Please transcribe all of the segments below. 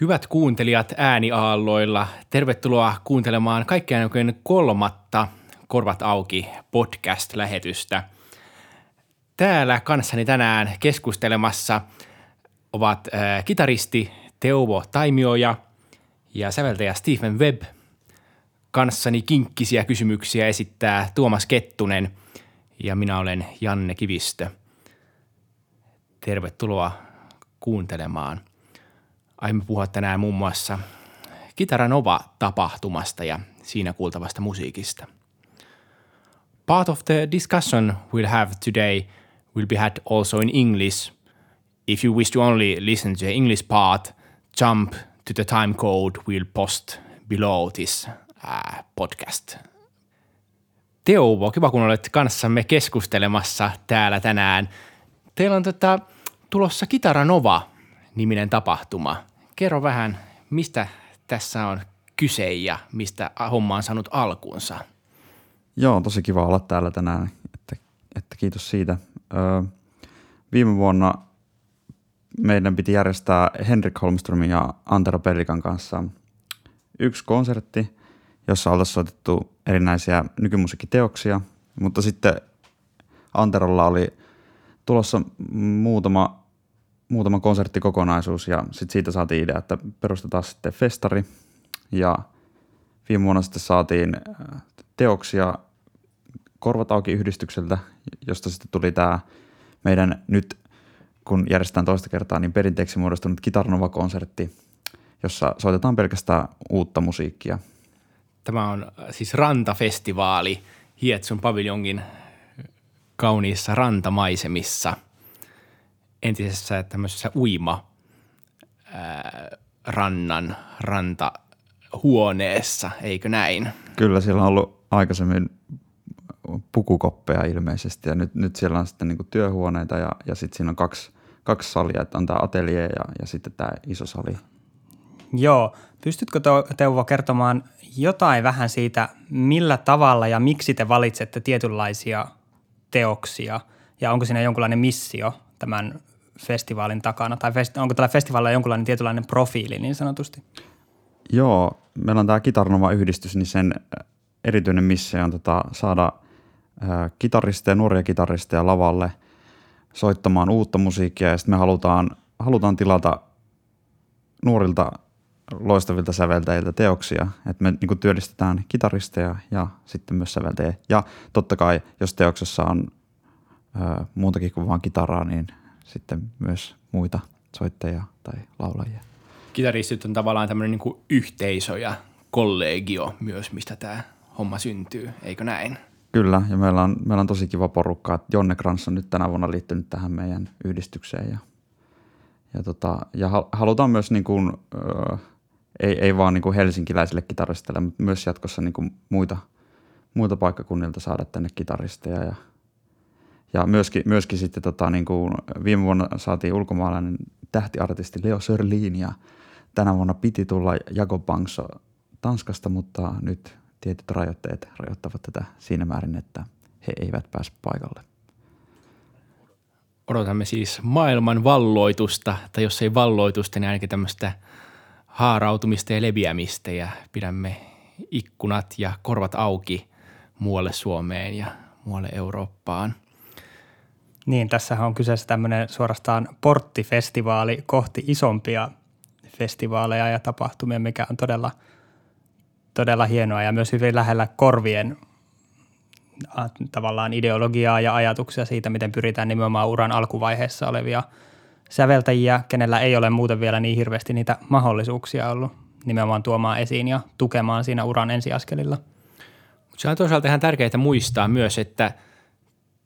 Hyvät kuuntelijat ääniaalloilla, tervetuloa kuuntelemaan kaikkien aikojen kolmatta Korvat auki podcast-lähetystä. Täällä kanssani tänään keskustelemassa ovat äh, kitaristi Teuvo Taimioja ja säveltäjä Stephen Webb. Kanssani kinkkisiä kysymyksiä esittää Tuomas Kettunen ja minä olen Janne Kivistö. Tervetuloa kuuntelemaan – Aiemme puhua tänään muun muassa Kitaranova-tapahtumasta ja siinä kuultavasta musiikista. Part of the discussion we'll have today will be had also in English. If you wish to only listen to the English part, jump to the time code we'll post below this uh, podcast. Teuvo, kiva kun olet kanssamme keskustelemassa täällä tänään. Teillä on tota, tulossa Kitaranova-niminen tapahtuma – kerro vähän, mistä tässä on kyse ja mistä homma on saanut alkuunsa. Joo, tosi kiva olla täällä tänään, että, että kiitos siitä. Öö, viime vuonna meidän piti järjestää Henrik Holmströmin ja Antero Pellikan kanssa yksi konsertti, jossa oltaisiin soitettu erinäisiä nykymusiikkiteoksia, mutta sitten Anterolla oli tulossa muutama muutama konserttikokonaisuus ja sitten siitä saatiin idea, että perustetaan sitten festari ja viime vuonna sitten saatiin äh, teoksia Korvat auki yhdistykseltä, josta sitten tuli tämä meidän nyt, kun järjestetään toista kertaa, niin perinteeksi muodostunut Kitarnova-konsertti, jossa soitetaan pelkästään uutta musiikkia. Tämä on äh, siis rantafestivaali Hietsun paviljongin kauniissa rantamaisemissa – entisessä tämmöisessä uima ää, rannan rantahuoneessa, eikö näin? Kyllä, siellä on ollut aikaisemmin pukukoppeja ilmeisesti ja nyt, nyt siellä on sitten niin työhuoneita ja, ja sitten siinä on kaksi, kaksi salia, että on tämä atelier ja, ja sitten tämä iso sali. Joo, pystytkö Teuvo kertomaan jotain vähän siitä, millä tavalla ja miksi te valitsette tietynlaisia teoksia ja onko siinä jonkinlainen missio tämän festivaalin takana? Tai festi- onko tällä festivaalilla jonkinlainen tietynlainen profiili niin sanotusti? Joo, meillä on tämä Kitarnova-yhdistys, niin sen äh, erityinen missio on tota, saada äh, kitaristeja, nuoria kitaristeja lavalle soittamaan uutta musiikkia ja sitten me halutaan, halutaan tilata nuorilta loistavilta säveltäjiltä teoksia, että me niin työllistetään kitaristeja ja sitten myös säveltäjiä. Ja totta kai, jos teoksessa on ö, muutakin kuin vain kitaraa, niin sitten myös muita soittajia tai laulajia. Kitaristit on tavallaan tämmöinen niin kuin yhteisö ja kollegio myös, mistä tämä homma syntyy, eikö näin? Kyllä, ja meillä on, meillä on tosi kiva porukka. Jonne Krans on nyt tänä vuonna liittynyt tähän meidän yhdistykseen. Ja, ja, tota, ja halutaan myös, niin kuin, äh, ei, ei vaan niin kuin helsinkiläisille kitaristeille, mutta myös jatkossa niin kuin muita, muita paikkakunnilta saada tänne kitaristeja ja – ja myöskin, myöskin sitten tota, niin kuin viime vuonna saatiin ulkomaalainen tähtiartisti Leo Sörlin ja tänä vuonna piti tulla Jakob Bangso Tanskasta, mutta nyt tietyt rajoitteet rajoittavat tätä siinä määrin, että he eivät pääse paikalle. Odotamme siis maailman valloitusta, tai jos ei valloitusta, niin ainakin tämmöistä haarautumista ja leviämistä ja pidämme ikkunat ja korvat auki muualle Suomeen ja muualle Eurooppaan – niin, tässä on kyseessä tämmöinen suorastaan porttifestivaali kohti isompia festivaaleja ja tapahtumia, mikä on todella, todella hienoa ja myös hyvin lähellä korvien tavallaan ideologiaa ja ajatuksia siitä, miten pyritään nimenomaan uran alkuvaiheessa olevia säveltäjiä, kenellä ei ole muuten vielä niin hirveästi niitä mahdollisuuksia ollut nimenomaan tuomaan esiin ja tukemaan siinä uran ensiaskelilla. Se on toisaalta ihan tärkeää muistaa myös, että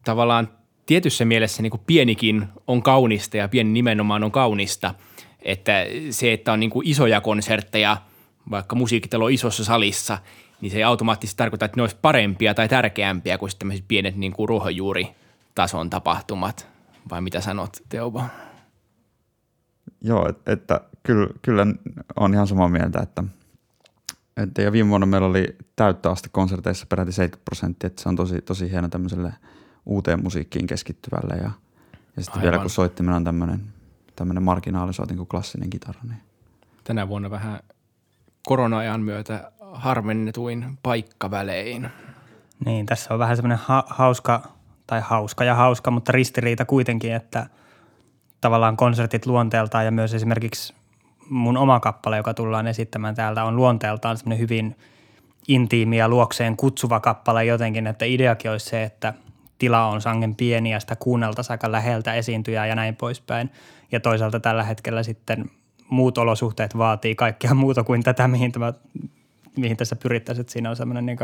tavallaan tietyssä mielessä niin kuin pienikin on kaunista ja pieni nimenomaan on kaunista. Että se, että on niin kuin isoja konsertteja, vaikka musiikkitalo isossa salissa, niin se ei automaattisesti tarkoita, että ne olisi parempia tai tärkeämpiä kuin tämmöiset pienet niin kuin ruohonjuuritason tapahtumat. Vai mitä sanot, Teovo? Joo, että, kyllä, kyllä on ihan samaa mieltä, että, että ja viime vuonna meillä oli täyttä aste konserteissa peräti 70 prosenttia, että se on tosi, tosi hieno tämmöiselle – uuteen musiikkiin keskittyvälle ja, ja sitten vielä kun soittimena on tämmöinen, tämmöinen marginaalisoitin kuin klassinen kitara. Niin. tänä vuonna vähän korona-ajan myötä harvennetuin paikkavälein. Niin, tässä on vähän semmoinen ha- hauska, tai hauska ja hauska, mutta ristiriita kuitenkin, että tavallaan konsertit luonteeltaan ja myös esimerkiksi mun oma kappale, joka tullaan esittämään täältä, on luonteeltaan semmoinen hyvin intiimi ja luokseen kutsuva kappale jotenkin, että ideakin olisi se, että tila on sangen pieni ja sitä kuunneltaisiin aika läheltä esiintyjää ja näin poispäin. Ja toisaalta tällä hetkellä sitten muut olosuhteet vaatii kaikkea muuta kuin tätä, mihin, tämä, mihin tässä pyrittäisiin. Että siinä on semmoinen niin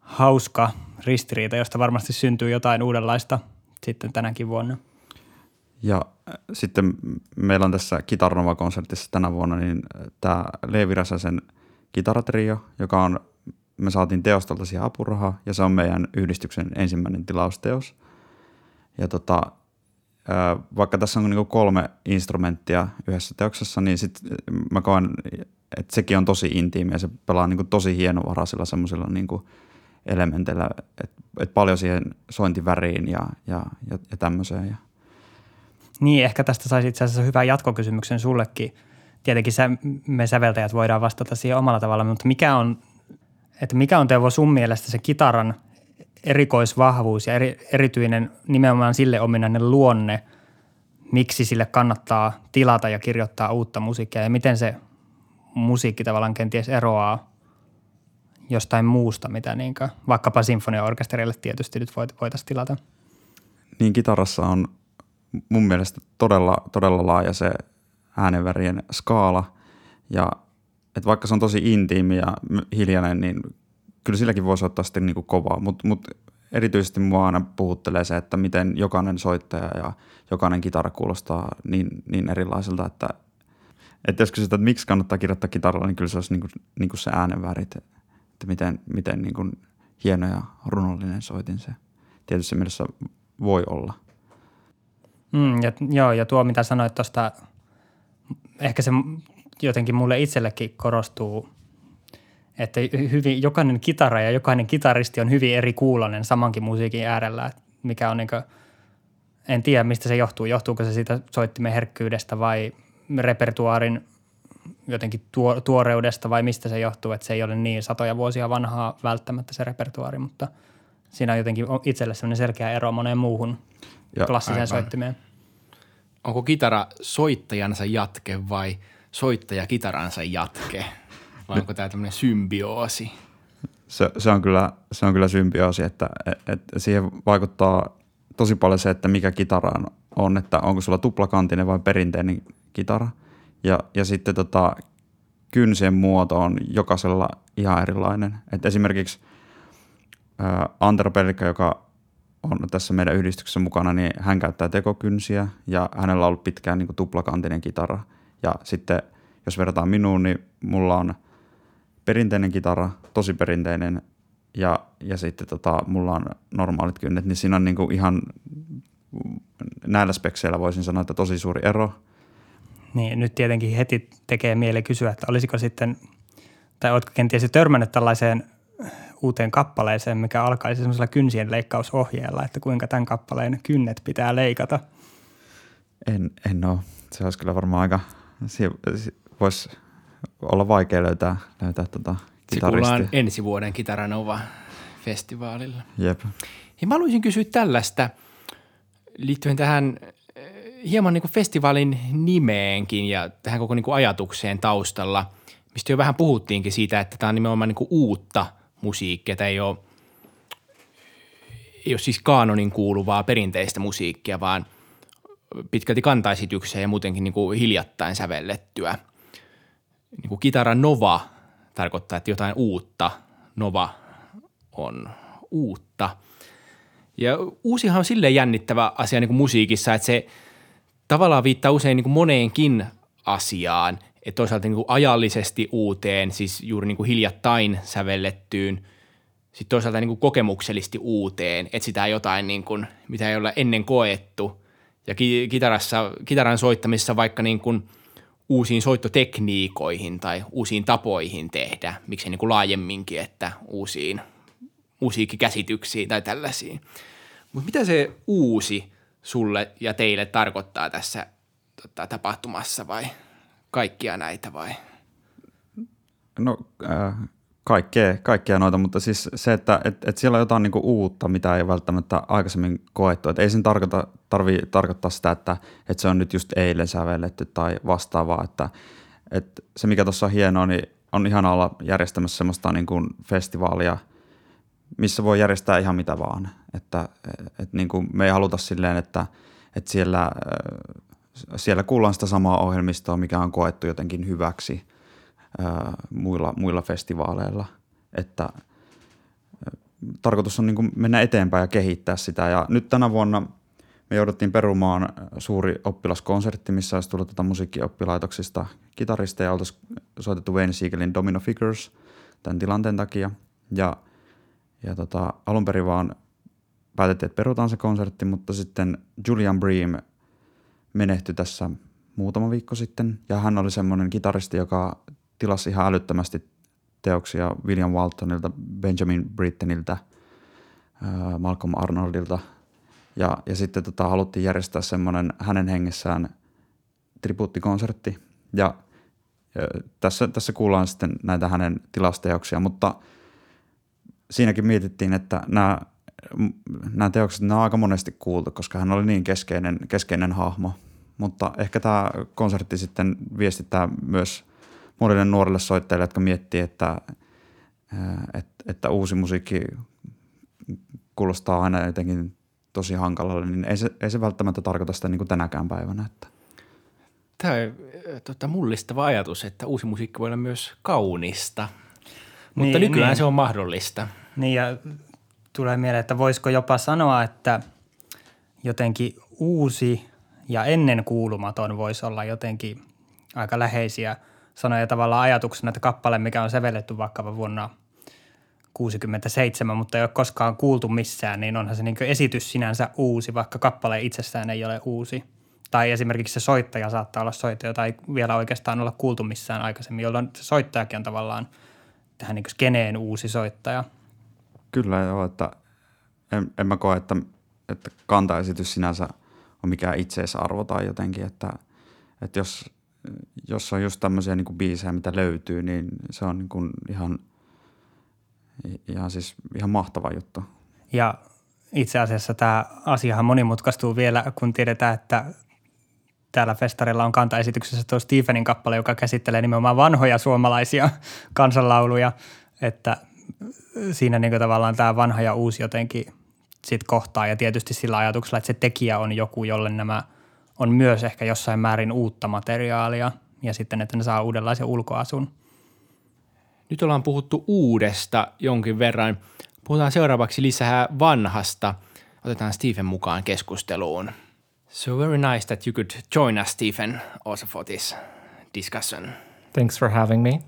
hauska ristiriita, josta varmasti syntyy jotain uudenlaista sitten tänäkin vuonna. Ja äh, sitten meillä on tässä Kitarnova-konsertissa tänä vuonna niin äh, tämä Leevi Räsäsen kitaratrio, joka on, me saatiin teostolta siihen apurahaa ja se on meidän yhdistyksen ensimmäinen tilausteos. Ja tota, vaikka tässä on niinku kolme instrumenttia yhdessä teoksessa, niin sit mä koen, että sekin on tosi intiimi ja se pelaa niinku tosi hienovaraisilla semmoisilla niinku elementeillä, että et paljon siihen sointiväriin ja, ja, ja, ja tämmöiseen. Ja. Niin, ehkä tästä saisi itse asiassa hyvän jatkokysymyksen sullekin. Tietenkin sä, me säveltäjät voidaan vastata siihen omalla tavalla, mutta mikä on, että mikä on Teuvo sun mielestä se kitaran erikoisvahvuus ja eri, erityinen nimenomaan sille ominainen luonne, miksi sille kannattaa tilata ja kirjoittaa uutta musiikkia ja miten se musiikki tavallaan kenties eroaa jostain muusta, mitä niin vaikkapa sinfoniaorkesterille tietysti nyt voitaisiin tilata. Niin kitarassa on mun mielestä todella, todella laaja se äänenvärien skaala ja että vaikka se on tosi intiimi ja hiljainen, niin kyllä silläkin voisi ottaa sitten niin kuin kovaa, mutta mut erityisesti mua aina puhuttelee se, että miten jokainen soittaja ja jokainen kitara kuulostaa niin, niin erilaiselta, että, että jos kysytään, että miksi kannattaa kirjoittaa kitaralla, niin kyllä se olisi niin kuin, niin kuin se äänenvärit, että miten, miten niin kuin hieno ja runollinen soitin se tietysti mielessä voi olla. Mm, ja, joo, ja tuo mitä sanoit tuosta, ehkä se jotenkin mulle itsellekin korostuu, että hyvin, jokainen kitara ja jokainen kitaristi on hyvin eri kuulonen samankin musiikin äärellä, mikä on niin kuin, en tiedä mistä se johtuu. Johtuuko se siitä soittimen herkkyydestä vai repertuaarin jotenkin tuo, tuoreudesta vai mistä se johtuu, että se ei ole niin satoja vuosia vanhaa välttämättä se repertuaari, mutta siinä on jotenkin itselle sellainen selkeä ero moneen muuhun ja, klassiseen aivan. soittimeen. Onko kitara soittajansa jatke vai soittaja kitaransa jatke? Vai onko tämä tämmöinen symbioosi? Se, se, on kyllä, se on kyllä symbioosi, että, että siihen vaikuttaa tosi paljon se, että mikä kitara on, että onko sulla tuplakantinen vai perinteinen kitara. Ja, ja sitten tota, kynsien muoto on jokaisella ihan erilainen. Et esimerkiksi ää, Antero Pellikka, joka on tässä meidän yhdistyksessä mukana, niin hän käyttää tekokynsiä ja hänellä on ollut pitkään niin kuin tuplakantinen kitara. Ja sitten jos verrataan minuun, niin mulla on perinteinen kitara, tosi perinteinen ja, ja sitten tota, mulla on normaalit kynnet, niin siinä on niin kuin ihan näillä spekseillä voisin sanoa, että tosi suuri ero. Niin, nyt tietenkin heti tekee mieli kysyä, että olisiko sitten, tai oletko kenties törmännyt tällaiseen uuteen kappaleeseen, mikä alkaisi semmoisella kynsien leikkausohjeella, että kuinka tämän kappaleen kynnet pitää leikata? En, en ole. Se olisi kyllä varmaan aika, voisi olla vaikea löytää, löytää tota kuullaan ensi vuoden Kitaranova-festivaalilla. Jep. Ja mä haluaisin kysyä tällaista liittyen tähän eh, hieman niin kuin festivaalin nimeenkin ja tähän koko niin kuin ajatukseen taustalla, mistä jo vähän puhuttiinkin siitä, että tämä on nimenomaan niin kuin uutta – musiikkia. Tämä ei ole, ei ole siis kaanonin kuuluvaa perinteistä musiikkia, vaan pitkälti kantaesitykseen ja muutenkin niin kuin hiljattain sävellettyä. Niin kuin kitara nova tarkoittaa, että jotain uutta. Nova on uutta. Ja uusihan on silleen jännittävä asia niin kuin musiikissa, että se tavallaan viittaa usein niin kuin moneenkin asiaan – että toisaalta niin kuin ajallisesti uuteen, siis juuri niin kuin hiljattain sävellettyyn, sitten toisaalta niin kuin kokemuksellisesti uuteen, etsitään jotain, niin kuin, mitä ei ole ennen koettu. Ja kitarassa, kitaran soittamissa vaikka niin kuin uusiin soittotekniikoihin tai uusiin tapoihin tehdä, miksei niin kuin laajemminkin, että uusiin musiikkikäsityksiin tai tällaisiin. Mutta mitä se uusi sulle ja teille tarkoittaa tässä tota, tapahtumassa vai – kaikkia näitä vai? No äh, kaikkea, kaikkea noita, mutta siis se, että et, et siellä on jotain niinku uutta, mitä ei välttämättä aikaisemmin koettu. Et ei sen tarkoita, tarvi tarkoittaa sitä, että, että se on nyt just eilen sävelletty tai vastaavaa. Että, et se, mikä tuossa on hienoa, niin on ihan olla järjestämässä semmoista niin kuin festivaalia, missä voi järjestää ihan mitä vaan. Että et niin kuin me ei haluta silleen, että, että siellä, siellä kuullaan sitä samaa ohjelmistoa, mikä on koettu jotenkin hyväksi muilla, muilla festivaaleilla. Että tarkoitus on niin mennä eteenpäin ja kehittää sitä. Ja nyt tänä vuonna me jouduttiin perumaan suuri oppilaskonsertti, missä olisi tullut tätä musiikkioppilaitoksista kitaristeja. Oltaisiin soitettu Wayne Siegelin Domino Figures tämän tilanteen takia. Ja, ja tota, alun perin vaan päätettiin, että perutaan se konsertti, mutta sitten Julian Bream menehtyi tässä muutama viikko sitten. Ja hän oli semmoinen kitaristi, joka tilasi ihan älyttömästi teoksia William Waltonilta, Benjamin Britteniltä, Malcolm Arnoldilta. Ja, ja sitten tota, haluttiin järjestää semmoinen hänen hengessään tribuuttikonsertti. Ja, ja tässä, tässä kuullaan sitten näitä hänen tilasteoksia, mutta siinäkin mietittiin, että nämä, nämä teokset nämä on aika monesti kuultu, koska hän oli niin keskeinen, keskeinen hahmo. Mutta ehkä tämä konsertti sitten viestittää myös – monille nuorille soittajille, jotka miettii, että, että, että uusi musiikki kuulostaa aina jotenkin tosi hankalalle, niin ei se, ei se välttämättä tarkoita sitä niin kuin tänäkään päivänä. Että. Tämä on tota, mullistava ajatus, että uusi musiikki voi olla myös kaunista, mutta niin, nykyään niin. se on mahdollista. Niin ja tulee mieleen, että voisiko jopa sanoa, että jotenkin uusi ja ennen kuulumaton voisi olla jotenkin aika läheisiä – sanoja tavallaan ajatuksena, että kappale, mikä on sävelletty vaikka vuonna 67, mutta ei ole koskaan kuultu missään, niin onhan se niin esitys sinänsä uusi, vaikka kappale itsessään ei ole uusi. Tai esimerkiksi se soittaja saattaa olla soittaja, jota ei vielä oikeastaan olla kuultu missään aikaisemmin, jolloin se soittajakin on tavallaan tähän niin skeneen uusi soittaja. Kyllä joo, että en, en mä koe, että, että kantaesitys sinänsä on mikään itseisarvo tai jotenkin, että, että jos jos on just tämmöisiä niin kuin biisejä, mitä löytyy, niin se on niin kuin ihan, ihan, siis ihan mahtava juttu. Ja itse asiassa tämä asiahan monimutkaistuu vielä, kun tiedetään, että täällä festarilla on kantaesityksessä tuo Stephenin kappale, joka käsittelee nimenomaan vanhoja suomalaisia kansanlauluja, että siinä niin tavallaan tämä vanha ja uusi jotenkin sit kohtaa ja tietysti sillä ajatuksella, että se tekijä on joku, jolle nämä – on myös ehkä jossain määrin uutta materiaalia ja sitten, että ne saa uudenlaisen ulkoasun. Nyt ollaan puhuttu uudesta jonkin verran. Puhutaan seuraavaksi lisää vanhasta. Otetaan Stephen mukaan keskusteluun. So very nice that you could join us, Stephen, also for this discussion. Thanks for having me.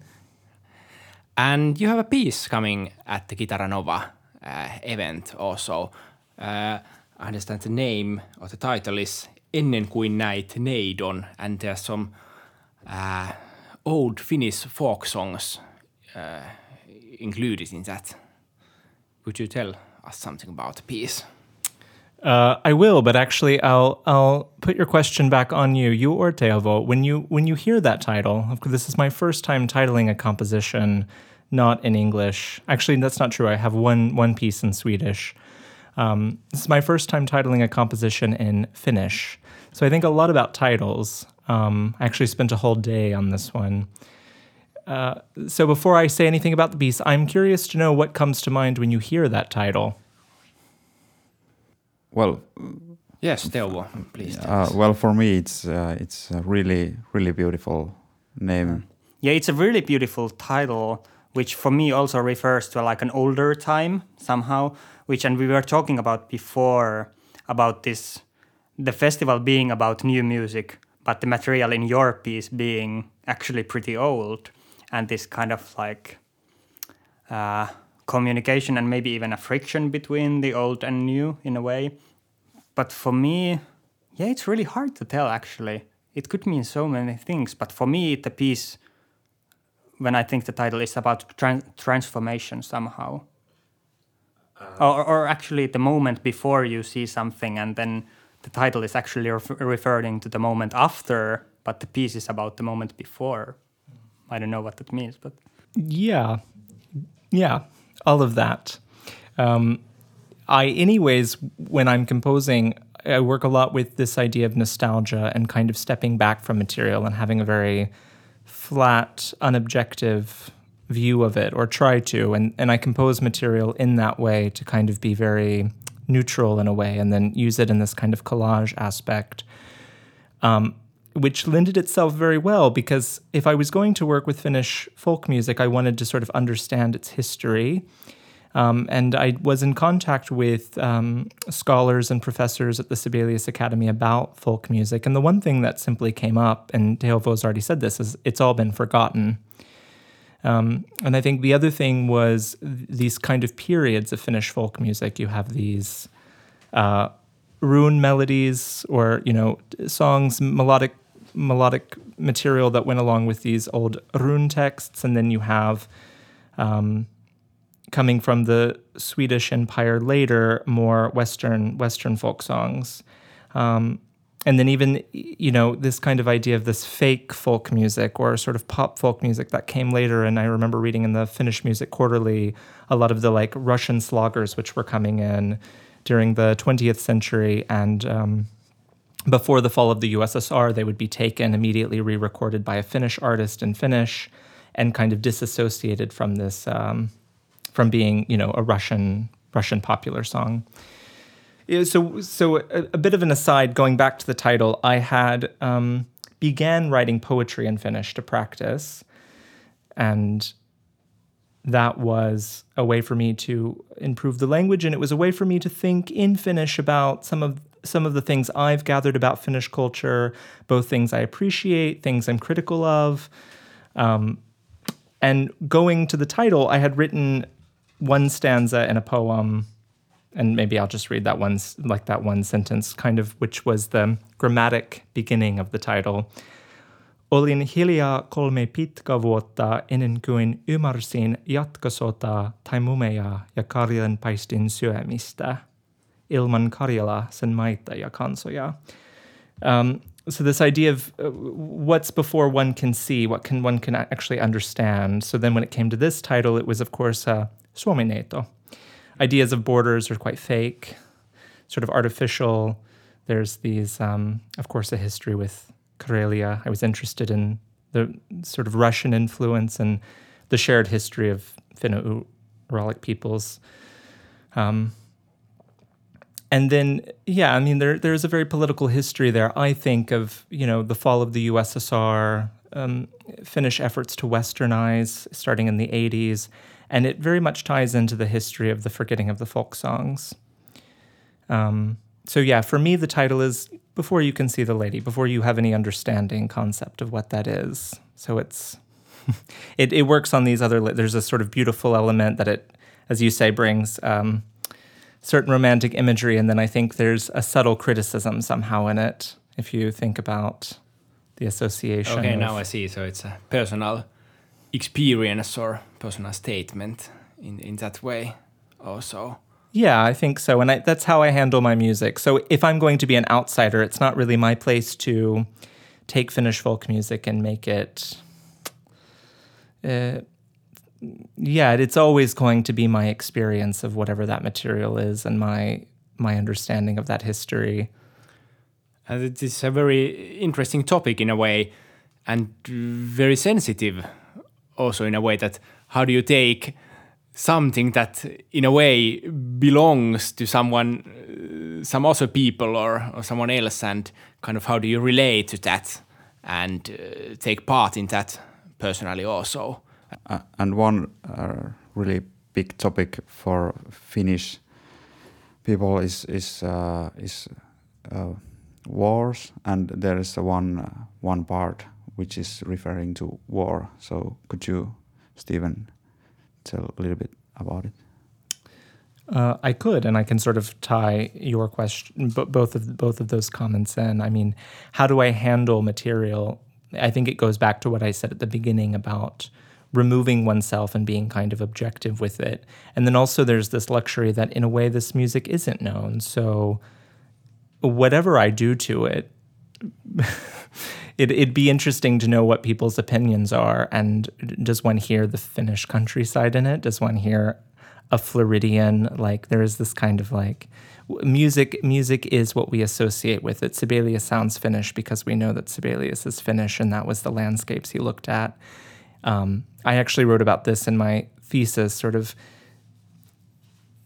And you have a piece coming at the Gitaranova uh, event also. Uh, I understand the name of the title is ennen kuin näit neidon, and there's some uh, old Finnish folk songs uh, included in that. Would you tell us something about the piece? Uh, I will, but actually, I'll I'll put your question back on you, you or Teovo. When you when you hear that title, this is my first time titling a composition not in English. Actually, that's not true. I have one one piece in Swedish. Um, this is my first time titling a composition in Finnish. So I think a lot about titles. Um, I actually spent a whole day on this one. Uh, so before I say anything about the piece, I'm curious to know what comes to mind when you hear that title. Well, yes, Teuvo, please. Uh, well, for me, it's uh, it's a really really beautiful name. Yeah, it's a really beautiful title, which for me also refers to like an older time somehow. Which and we were talking about before about this the festival being about new music, but the material in your piece being actually pretty old, and this kind of like uh, communication and maybe even a friction between the old and new in a way. But for me, yeah, it's really hard to tell actually. It could mean so many things, but for me, the piece, when I think the title is about transformation somehow. Uh, or, or actually, the moment before you see something and then the title is actually ref- referring to the moment after but the piece is about the moment before. I don't know what that means, but Yeah, yeah, all of that. Um, I, anyways, when I'm composing, I work a lot with this idea of nostalgia and kind of stepping back from material and having a very flat, unobjective view of it, or try to. And, and I compose material in that way to kind of be very neutral in a way, and then use it in this kind of collage aspect. Um, which lended itself very well because if I was going to work with Finnish folk music, I wanted to sort of understand its history. Um, and I was in contact with um, scholars and professors at the Sibelius Academy about folk music. And the one thing that simply came up, and Teovo's already said this, is it's all been forgotten. Um, and I think the other thing was these kind of periods of Finnish folk music. You have these uh, rune melodies or, you know, songs, melodic melodic material that went along with these old rune texts, and then you have um, coming from the Swedish Empire later more Western Western folk songs, um, and then even you know this kind of idea of this fake folk music or sort of pop folk music that came later. And I remember reading in the Finnish Music Quarterly a lot of the like Russian sloggers which were coming in during the 20th century and um, before the fall of the USSR, they would be taken, immediately re recorded by a Finnish artist in Finnish, and kind of disassociated from this, um, from being, you know, a Russian Russian popular song. So, so a, a bit of an aside, going back to the title, I had um, began writing poetry in Finnish to practice, and that was a way for me to improve the language, and it was a way for me to think in Finnish about some of some of the things I've gathered about Finnish culture, both things I appreciate, things I'm critical of. Um, and going to the title, I had written one stanza in a poem, and maybe I'll just read that one, like that one sentence, kind of, which was the grammatic beginning of the title. Olin hiljaa kolme pitkä vuotta ennen kuin ymmärsin tai mumeja ja karjanpaistin syömistä ilman Karjala sen maita ja kansoja. Um, so this idea of uh, what's before one can see, what can one can actually understand. So then when it came to this title, it was of course uh, Suomineito. Ideas of borders are quite fake, sort of artificial. There's these, um, of course, a history with Karelia. I was interested in the sort of Russian influence and the shared history of Finno-Uralic peoples. Um, and then yeah i mean there there's a very political history there i think of you know the fall of the ussr um, finnish efforts to westernize starting in the 80s and it very much ties into the history of the forgetting of the folk songs um, so yeah for me the title is before you can see the lady before you have any understanding concept of what that is so it's it, it works on these other there's a sort of beautiful element that it as you say brings um, certain romantic imagery, and then I think there's a subtle criticism somehow in it if you think about the association. Okay, of- now I see. So it's a personal experience or personal statement in, in that way also. Yeah, I think so, and I, that's how I handle my music. So if I'm going to be an outsider, it's not really my place to take Finnish folk music and make it. Uh, yeah, it's always going to be my experience of whatever that material is and my my understanding of that history. And it is a very interesting topic in a way and very sensitive also in a way that how do you take something that in a way belongs to someone uh, some other people or, or someone else and kind of how do you relate to that and uh, take part in that personally also? Uh, and one uh, really big topic for Finnish people is is uh, is uh, wars, and there is one one part which is referring to war. So could you, Stephen, tell a little bit about it? Uh, I could, and I can sort of tie your question, b- both of both of those comments in. I mean, how do I handle material? I think it goes back to what I said at the beginning about removing oneself and being kind of objective with it. And then also there's this luxury that in a way this music isn't known. So whatever I do to it, it, it'd be interesting to know what people's opinions are. And does one hear the Finnish countryside in it? Does one hear a Floridian? Like there is this kind of like music. Music is what we associate with it. Sibelius sounds Finnish because we know that Sibelius is Finnish, and that was the landscapes he looked at. Um, I actually wrote about this in my thesis, sort of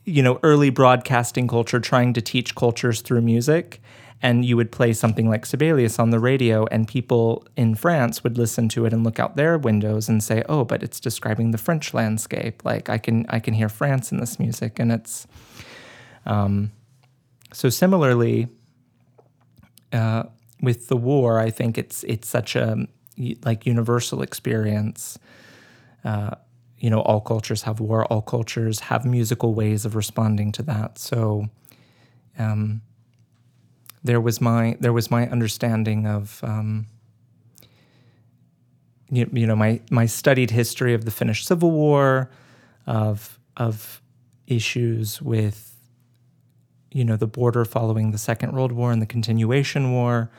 you know, early broadcasting culture trying to teach cultures through music. And you would play something like Sibelius on the radio, and people in France would listen to it and look out their windows and say, "Oh, but it's describing the French landscape. Like I can I can hear France in this music." And it's um, so similarly uh, with the war. I think it's it's such a like universal experience. Uh, you know, all cultures have war, all cultures have musical ways of responding to that. So um, there was my there was my understanding of um, you, you know my my studied history of the Finnish Civil War, of of issues with you know the border following the Second World War and the Continuation War.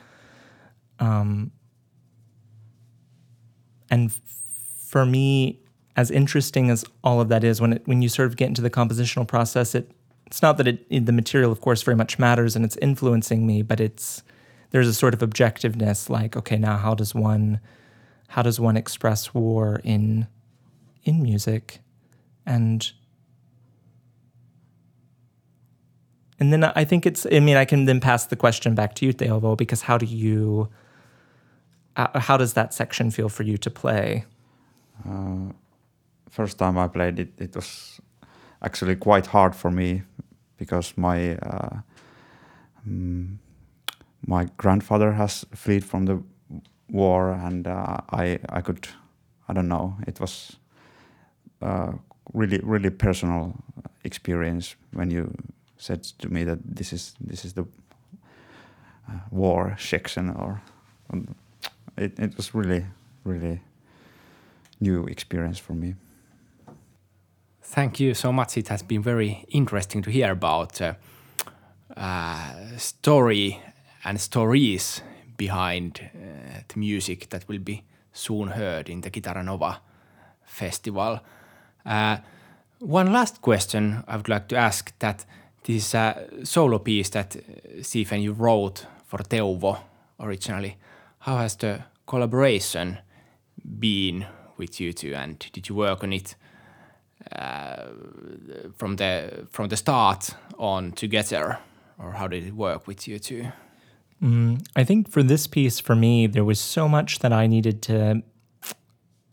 Um, and for me, as interesting as all of that is, when it, when you sort of get into the compositional process, it it's not that it, the material, of course, very much matters and it's influencing me, but it's there's a sort of objectiveness, like okay, now how does one how does one express war in in music, and and then I think it's I mean I can then pass the question back to you, Teuvo, because how do you uh, how does that section feel for you to play? Uh, first time I played it, it was actually quite hard for me because my um, my grandfather has fled from the war, and uh, I I could I don't know it was uh, really really personal experience when you said to me that this is this is the uh, war section or um, it, it was really really new experience for me. Thank you so much. It has been very interesting to hear about uh, uh, story and stories behind uh, the music that will be soon heard in the Kitaranova festival. Uh, one last question I would like to ask that this uh, solo piece that uh, Stephen you wrote for Teuvo originally, how has the collaboration been with you two and did you work on it from the from the start on together, or how did it work with you two? Mm, I think for this piece, for me, there was so much that I needed to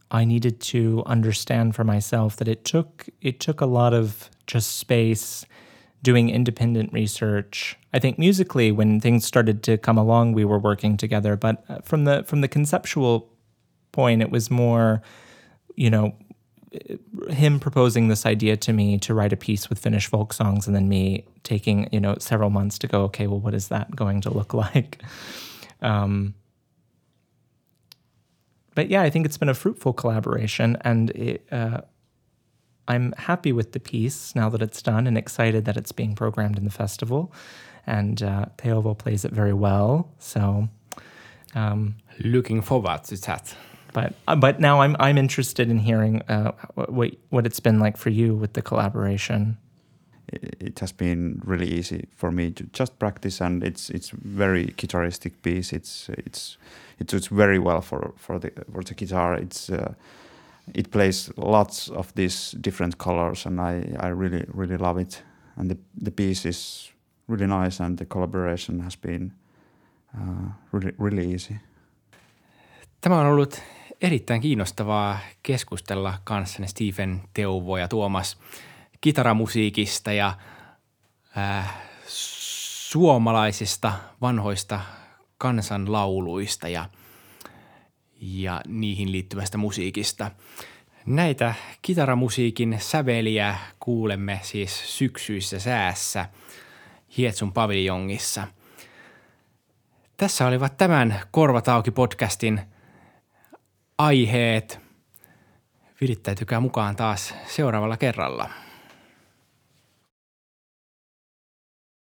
I needed to understand for myself that it took it took a lot of just space doing independent research. I think musically when things started to come along we were working together, but uh, from the from the conceptual point it was more you know him proposing this idea to me to write a piece with Finnish folk songs, and then me taking you know several months to go. Okay, well, what is that going to look like? Um, but yeah, I think it's been a fruitful collaboration, and it, uh, I'm happy with the piece now that it's done, and excited that it's being programmed in the festival. And uh, Teuvo plays it very well, so um, looking forward to that. But uh, but now I'm I'm interested in hearing uh, what what it's been like for you with the collaboration. It has been really easy for me to just practice, and it's it's very guitaristic piece. It's it's it suits very well for for the for the guitar. It's uh, it plays lots of these different colors, and I I really really love it. And the the piece is really nice, and the collaboration has been uh, really really easy. Tämä on ollut erittäin kiinnostavaa keskustella kanssanne Stephen Teuvo ja Tuomas kitaramusiikista ja äh, suomalaisista vanhoista kansanlauluista ja, ja niihin liittyvästä musiikista. Näitä kitaramusiikin säveliä kuulemme siis syksyissä säässä Hietsun paviljongissa. Tässä olivat tämän Korvatauki podcastin – aiheet. Virittäytykää mukaan taas seuraavalla kerralla.